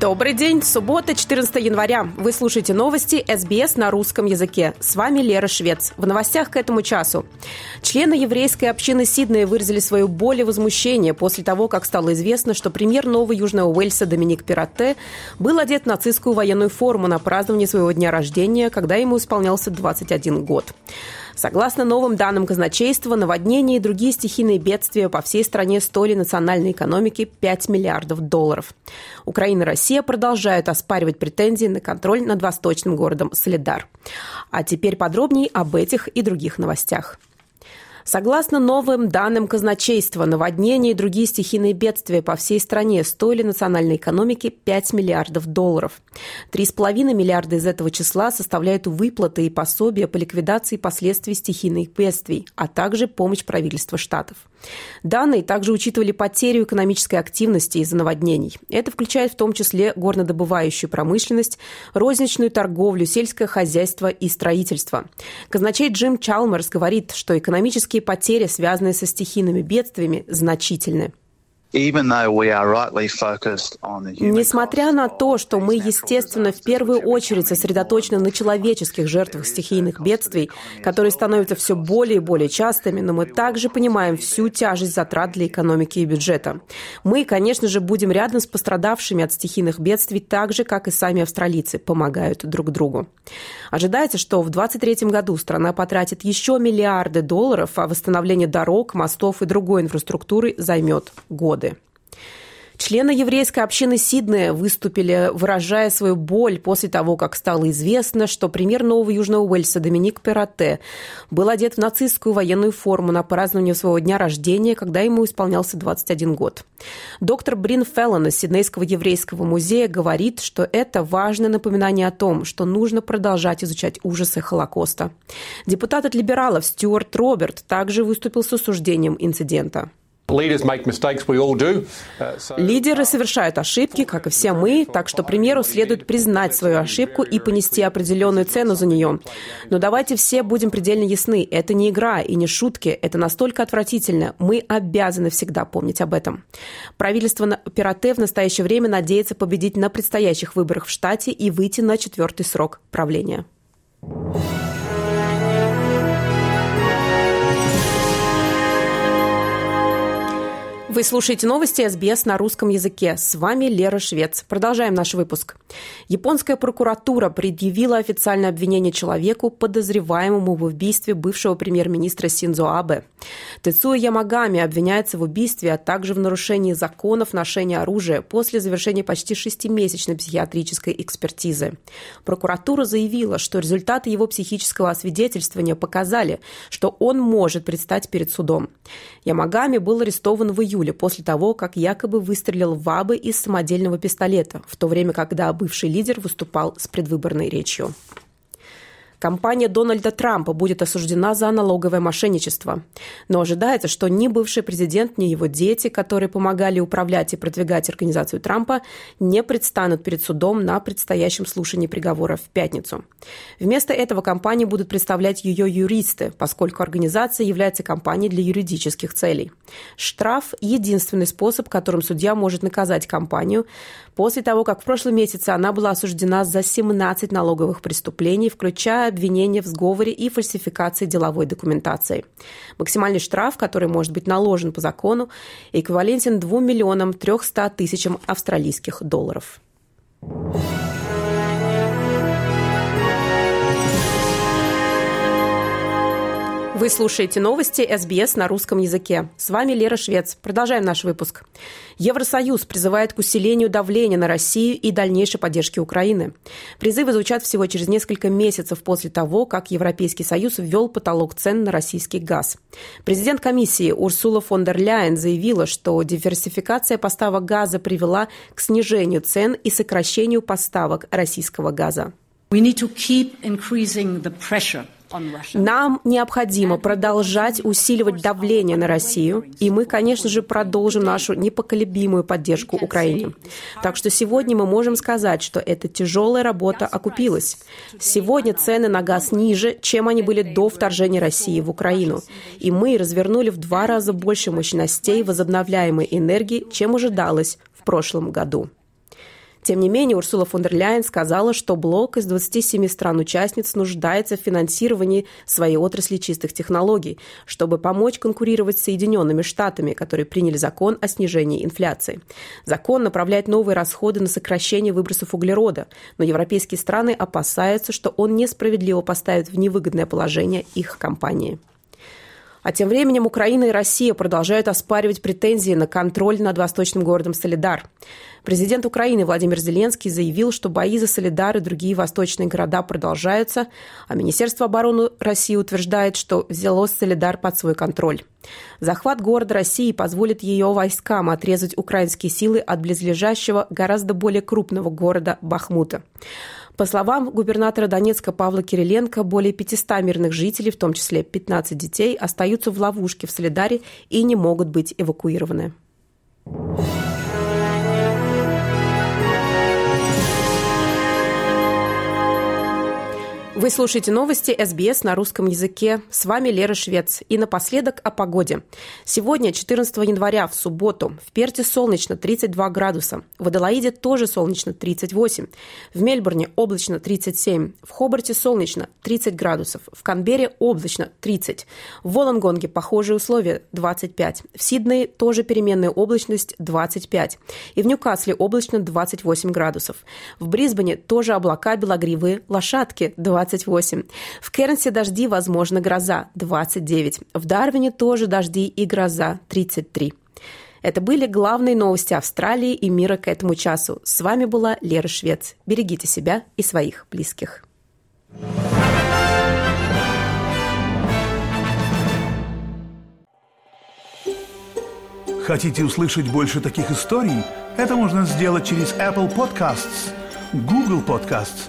Добрый день, суббота, 14 января. Вы слушаете новости СБС на русском языке. С вами Лера Швец. В новостях к этому часу. Члены еврейской общины Сиднея выразили свое боль и возмущение после того, как стало известно, что премьер Нового Южного Уэльса Доминик Пиротте был одет в нацистскую военную форму на празднование своего дня рождения, когда ему исполнялся 21 год. Согласно новым данным казначейства, наводнения и другие стихийные бедствия по всей стране стоили национальной экономике 5 миллиардов долларов. Украина и Россия продолжают оспаривать претензии на контроль над восточным городом Солидар. А теперь подробнее об этих и других новостях. Согласно новым данным казначейства, наводнения и другие стихийные бедствия по всей стране стоили национальной экономике 5 миллиардов долларов. 3,5 миллиарда из этого числа составляют выплаты и пособия по ликвидации последствий стихийных бедствий, а также помощь правительства штатов. Данные также учитывали потерю экономической активности из-за наводнений. Это включает в том числе горнодобывающую промышленность, розничную торговлю, сельское хозяйство и строительство. Казначей Джим Чалмерс говорит, что экономические потери, связанные со стихийными бедствиями, значительны. Несмотря на то, что мы, естественно, в первую очередь сосредоточены на человеческих жертвах стихийных бедствий, которые становятся все более и более частыми, но мы также понимаем всю тяжесть затрат для экономики и бюджета. Мы, конечно же, будем рядом с пострадавшими от стихийных бедствий, так же, как и сами австралийцы, помогают друг другу. Ожидается, что в 2023 году страна потратит еще миллиарды долларов, а восстановление дорог, мостов и другой инфраструктуры займет год годы. Члены еврейской общины Сиднея выступили, выражая свою боль после того, как стало известно, что премьер Нового Южного Уэльса Доминик Перотте был одет в нацистскую военную форму на празднование своего дня рождения, когда ему исполнялся 21 год. Доктор Брин Феллон из Сиднейского еврейского музея говорит, что это важное напоминание о том, что нужно продолжать изучать ужасы Холокоста. Депутат от либералов Стюарт Роберт также выступил с осуждением инцидента. Uh, Лидеры совершают ошибки, как и все мы, так что премьеру следует признать свою ошибку и понести определенную цену за нее. Но давайте все будем предельно ясны. Это не игра и не шутки. Это настолько отвратительно. Мы обязаны всегда помнить об этом. Правительство Пирате в настоящее время надеется победить на предстоящих выборах в штате и выйти на четвертый срок правления. Вы слушаете новости СБС на русском языке. С вами Лера Швец. Продолжаем наш выпуск. Японская прокуратура предъявила официальное обвинение человеку, подозреваемому в убийстве бывшего премьер-министра Синзо Абе. Тецуя Ямагами обвиняется в убийстве, а также в нарушении законов ношения оружия после завершения почти шестимесячной психиатрической экспертизы. Прокуратура заявила, что результаты его психического освидетельствования показали, что он может предстать перед судом. Ямагами был арестован в июле июля, после того, как якобы выстрелил в Абы из самодельного пистолета, в то время, когда бывший лидер выступал с предвыборной речью. Компания Дональда Трампа будет осуждена за налоговое мошенничество. Но ожидается, что ни бывший президент, ни его дети, которые помогали управлять и продвигать организацию Трампа, не предстанут перед судом на предстоящем слушании приговора в пятницу. Вместо этого компании будут представлять ее юристы, поскольку организация является компанией для юридических целей. Штраф – единственный способ, которым судья может наказать компанию, после того, как в прошлом месяце она была осуждена за 17 налоговых преступлений, включая обвинения в сговоре и фальсификации деловой документации. Максимальный штраф, который может быть наложен по закону, эквивалентен 2 миллионам 300 тысячам австралийских долларов. Вы слушаете новости СБС на русском языке. С вами Лера Швец. Продолжаем наш выпуск. Евросоюз призывает к усилению давления на Россию и дальнейшей поддержке Украины. Призывы звучат всего через несколько месяцев после того, как Европейский Союз ввел потолок цен на российский газ. Президент комиссии Урсула фон дер Ляйен заявила, что диверсификация поставок газа привела к снижению цен и сокращению поставок российского газа. We need to keep increasing the pressure Нам необходимо продолжать усиливать давление на Россию, и мы, конечно же, продолжим нашу непоколебимую поддержку Украине. Так что сегодня мы можем сказать, что эта тяжелая работа окупилась. Сегодня цены на газ ниже, чем они были до вторжения России в Украину. И мы развернули в два раза больше мощностей возобновляемой энергии, чем ожидалось в прошлом году. Тем не менее, Урсула фон дер Ляйен сказала, что блок из 27 стран-участниц нуждается в финансировании своей отрасли чистых технологий, чтобы помочь конкурировать с Соединенными Штатами, которые приняли закон о снижении инфляции. Закон направляет новые расходы на сокращение выбросов углерода, но европейские страны опасаются, что он несправедливо поставит в невыгодное положение их компании. А тем временем Украина и Россия продолжают оспаривать претензии на контроль над восточным городом Солидар. Президент Украины Владимир Зеленский заявил, что бои за Солидар и другие восточные города продолжаются, а Министерство обороны России утверждает, что взяло Солидар под свой контроль. Захват города России позволит ее войскам отрезать украинские силы от близлежащего, гораздо более крупного города Бахмута. По словам губернатора Донецка Павла Кириленко, более 500 мирных жителей, в том числе 15 детей, остаются в ловушке в Солидаре и не могут быть эвакуированы. Вы слушаете новости СБС на русском языке. С вами Лера Швец. И напоследок о погоде. Сегодня, 14 января, в субботу, в Перте солнечно 32 градуса. В Аделаиде тоже солнечно 38. В Мельбурне облачно 37. В Хобарте солнечно 30 градусов. В Канбере облачно 30. В Волонгонге похожие условия 25. В Сиднее тоже переменная облачность 25. И в Ньюкасле облачно 28 градусов. В Брисбене тоже облака белогривые лошадки 20 28. В Кернсе дожди, возможно, гроза 29. В Дарвине тоже дожди и гроза 33. Это были главные новости Австралии и мира к этому часу. С вами была Лера Швец. Берегите себя и своих близких. Хотите услышать больше таких историй? Это можно сделать через Apple Podcasts, Google Podcasts,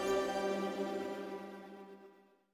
–